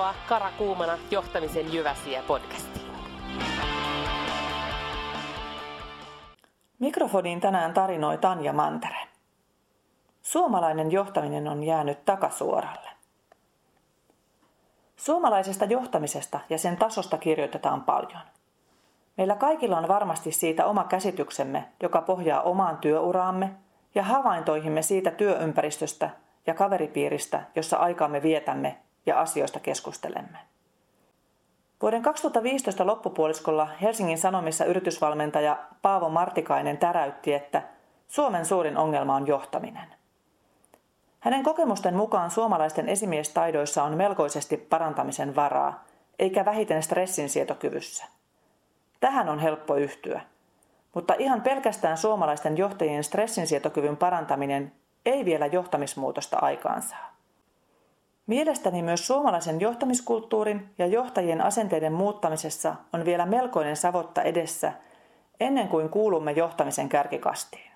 Tervetuloa Karakuumana johtamisen Jyväsiä podcastiin. Mikrofoniin tänään tarinoi Tanja Mantere. Suomalainen johtaminen on jäänyt takasuoralle. Suomalaisesta johtamisesta ja sen tasosta kirjoitetaan paljon. Meillä kaikilla on varmasti siitä oma käsityksemme, joka pohjaa omaan työuraamme ja havaintoihimme siitä työympäristöstä ja kaveripiiristä, jossa aikaamme vietämme ja asioista keskustelemme. Vuoden 2015 loppupuoliskolla Helsingin Sanomissa yritysvalmentaja Paavo Martikainen täräytti, että Suomen suurin ongelma on johtaminen. Hänen kokemusten mukaan suomalaisten esimiestaidoissa on melkoisesti parantamisen varaa, eikä vähiten stressinsietokyvyssä. Tähän on helppo yhtyä. Mutta ihan pelkästään suomalaisten johtajien stressinsietokyvyn parantaminen ei vielä johtamismuutosta aikaansaa. Mielestäni myös suomalaisen johtamiskulttuurin ja johtajien asenteiden muuttamisessa on vielä melkoinen savotta edessä ennen kuin kuulumme johtamisen kärkikastiin.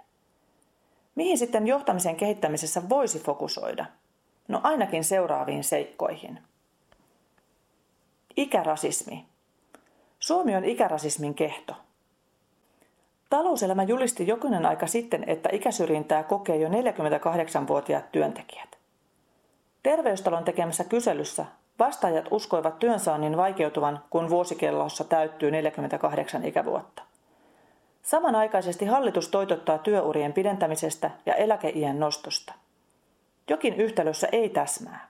Mihin sitten johtamisen kehittämisessä voisi fokusoida? No ainakin seuraaviin seikkoihin. Ikärasismi. Suomi on ikärasismin kehto. Talouselämä julisti jokunen aika sitten, että ikäsyrjintää kokee jo 48-vuotiaat työntekijät. Terveystalon tekemässä kyselyssä vastaajat uskoivat työnsaannin vaikeutuvan, kun vuosikellossa täyttyy 48 ikävuotta. Samanaikaisesti hallitus toitottaa työurien pidentämisestä ja eläkeiän nostosta. Jokin yhtälössä ei täsmää.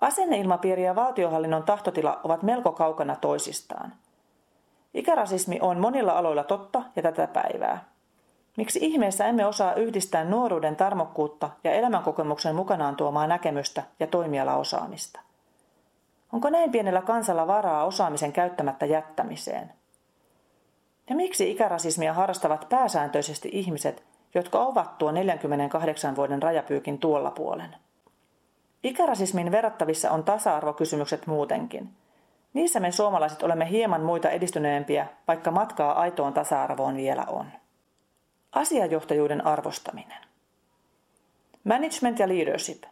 Asenneilmapiiri ja valtiohallinnon tahtotila ovat melko kaukana toisistaan. Ikärasismi on monilla aloilla totta ja tätä päivää. Miksi ihmeessä emme osaa yhdistää nuoruuden tarmokkuutta ja elämänkokemuksen mukanaan tuomaa näkemystä ja toimialaosaamista? Onko näin pienellä kansalla varaa osaamisen käyttämättä jättämiseen? Ja miksi ikärasismia harrastavat pääsääntöisesti ihmiset, jotka ovat tuo 48 vuoden rajapyykin tuolla puolen? Ikärasismin verrattavissa on tasa-arvokysymykset muutenkin. Niissä me suomalaiset olemme hieman muita edistyneempiä, vaikka matkaa aitoon tasa-arvoon vielä on. Asiajohtajuuden arvostaminen. Management ja leadership.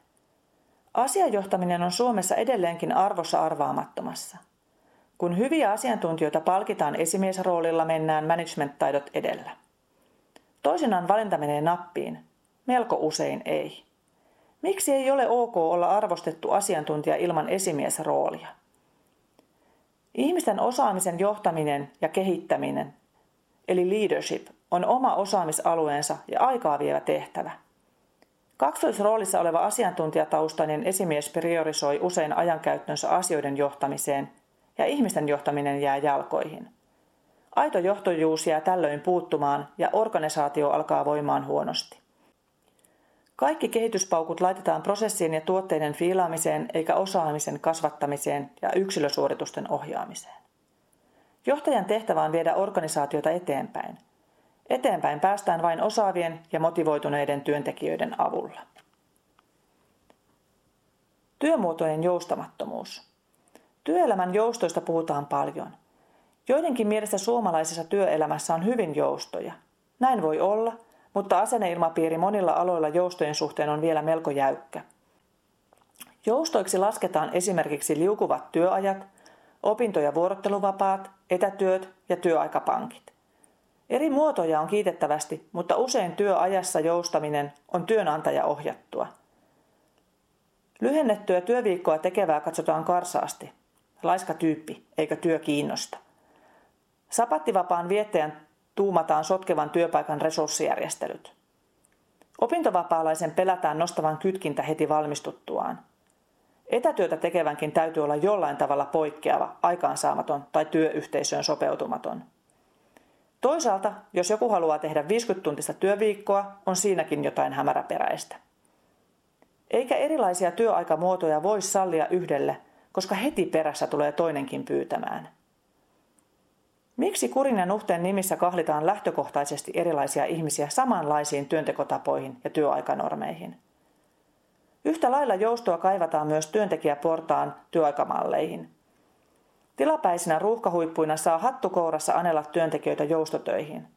Asiajohtaminen on Suomessa edelleenkin arvossa arvaamattomassa. Kun hyviä asiantuntijoita palkitaan esimiesroolilla, mennään management-taidot edellä. Toisinaan valinta menee nappiin, melko usein ei. Miksi ei ole ok olla arvostettu asiantuntija ilman esimiesroolia? Ihmisten osaamisen johtaminen ja kehittäminen, eli leadership, on oma osaamisalueensa ja aikaa vievä tehtävä. Kaksoisroolissa oleva asiantuntijataustainen esimies priorisoi usein ajankäyttönsä asioiden johtamiseen ja ihmisten johtaminen jää jalkoihin. Aito johtojuus jää tällöin puuttumaan ja organisaatio alkaa voimaan huonosti. Kaikki kehityspaukut laitetaan prosessien ja tuotteiden fiilaamiseen eikä osaamisen kasvattamiseen ja yksilösuoritusten ohjaamiseen. Johtajan tehtävä on viedä organisaatiota eteenpäin – Eteenpäin päästään vain osaavien ja motivoituneiden työntekijöiden avulla. Työmuotojen joustamattomuus. Työelämän joustoista puhutaan paljon. Joidenkin mielestä suomalaisessa työelämässä on hyvin joustoja. Näin voi olla, mutta asenneilmapiiri monilla aloilla joustojen suhteen on vielä melko jäykkä. Joustoiksi lasketaan esimerkiksi liukuvat työajat, opinto- ja vuorotteluvapaat, etätyöt ja työaikapankit. Eri muotoja on kiitettävästi, mutta usein työajassa joustaminen on työnantaja ohjattua. Lyhennettyä työviikkoa tekevää katsotaan karsaasti. Laiska tyyppi, eikä työ kiinnosta. Sapattivapaan viettäjän tuumataan sotkevan työpaikan resurssijärjestelyt. Opintovapaalaisen pelätään nostavan kytkintä heti valmistuttuaan. Etätyötä tekevänkin täytyy olla jollain tavalla poikkeava, aikaansaamaton tai työyhteisöön sopeutumaton – Toisaalta, jos joku haluaa tehdä 50-tuntista työviikkoa, on siinäkin jotain hämäräperäistä. Eikä erilaisia työaikamuotoja voi sallia yhdelle, koska heti perässä tulee toinenkin pyytämään. Miksi kurin ja nuhteen nimissä kahlitaan lähtökohtaisesti erilaisia ihmisiä samanlaisiin työntekotapoihin ja työaikanormeihin? Yhtä lailla joustoa kaivataan myös työntekijäportaan työaikamalleihin – Tilapäisinä ruuhkahuippuina saa hattukourassa anella työntekijöitä joustotöihin.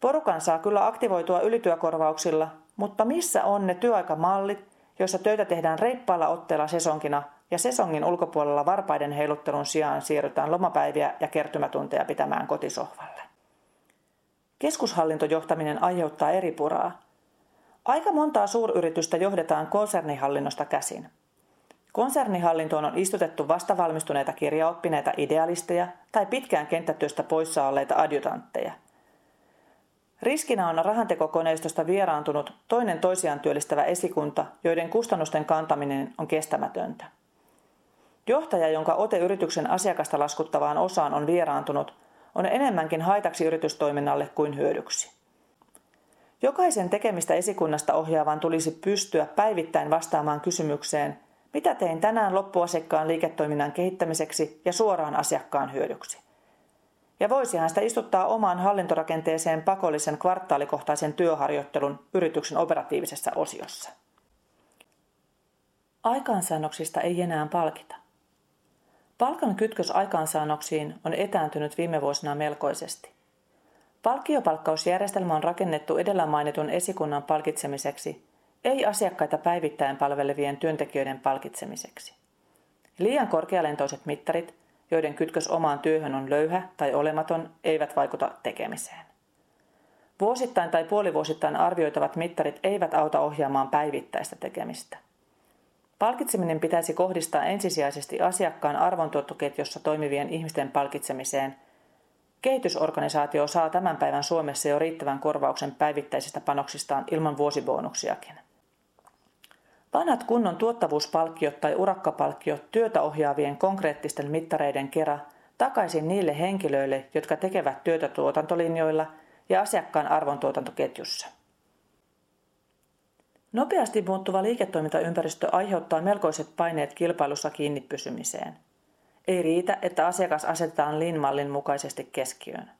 Porukan saa kyllä aktivoitua ylityökorvauksilla, mutta missä on ne työaikamallit, joissa töitä tehdään reippaalla otteella sesonkina ja sesongin ulkopuolella varpaiden heiluttelun sijaan siirrytään lomapäiviä ja kertymätunteja pitämään kotisohvalle. Keskushallintojohtaminen aiheuttaa eri puraa. Aika montaa suuryritystä johdetaan konsernihallinnosta käsin. Konsernihallintoon on istutettu vastavalmistuneita kirjaoppineita idealisteja tai pitkään kenttätyöstä poissa olleita adjutantteja – Riskinä on rahantekokoneistosta vieraantunut toinen toisiaan työllistävä esikunta, joiden kustannusten kantaminen on kestämätöntä. Johtaja, jonka ote yrityksen asiakasta laskuttavaan osaan on vieraantunut, on enemmänkin haitaksi yritystoiminnalle kuin hyödyksi. Jokaisen tekemistä esikunnasta ohjaavan tulisi pystyä päivittäin vastaamaan kysymykseen, mitä tein tänään loppuasiakkaan liiketoiminnan kehittämiseksi ja suoraan asiakkaan hyödyksi. Ja voisihan sitä istuttaa omaan hallintorakenteeseen pakollisen kvartaalikohtaisen työharjoittelun yrityksen operatiivisessa osiossa. Aikaansaannoksista ei enää palkita. Palkan kytkös aikaansaannoksiin on etääntynyt viime vuosina melkoisesti. Palkkiopalkkausjärjestelmä on rakennettu edellä mainitun esikunnan palkitsemiseksi, ei asiakkaita päivittäin palvelevien työntekijöiden palkitsemiseksi. Liian korkealentoiset mittarit – joiden kytkös omaan työhön on löyhä tai olematon, eivät vaikuta tekemiseen. Vuosittain tai puolivuosittain arvioitavat mittarit eivät auta ohjaamaan päivittäistä tekemistä. Palkitseminen pitäisi kohdistaa ensisijaisesti asiakkaan arvontuottoketjossa toimivien ihmisten palkitsemiseen. Kehitysorganisaatio saa tämän päivän Suomessa jo riittävän korvauksen päivittäisistä panoksistaan ilman vuosibonuksiakin. Vanhat kunnon tuottavuuspalkkiot tai urakkapalkkiot työtä ohjaavien konkreettisten mittareiden kera takaisin niille henkilöille, jotka tekevät työtä tuotantolinjoilla ja asiakkaan arvontuotantoketjussa. Nopeasti muuttuva liiketoimintaympäristö aiheuttaa melkoiset paineet kilpailussa kiinni pysymiseen. Ei riitä, että asiakas asetetaan linmallin mukaisesti keskiöön.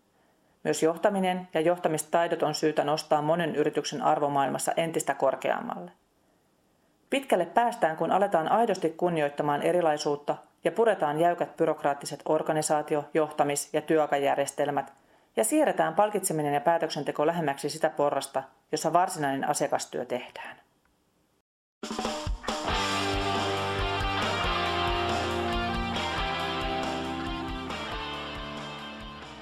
Myös johtaminen ja johtamistaidot on syytä nostaa monen yrityksen arvomaailmassa entistä korkeammalle. Pitkälle päästään, kun aletaan aidosti kunnioittamaan erilaisuutta ja puretaan jäykät byrokraattiset organisaatio-, johtamis- ja työaikajärjestelmät ja siirretään palkitseminen ja päätöksenteko lähemmäksi sitä porrasta, jossa varsinainen asiakastyö tehdään.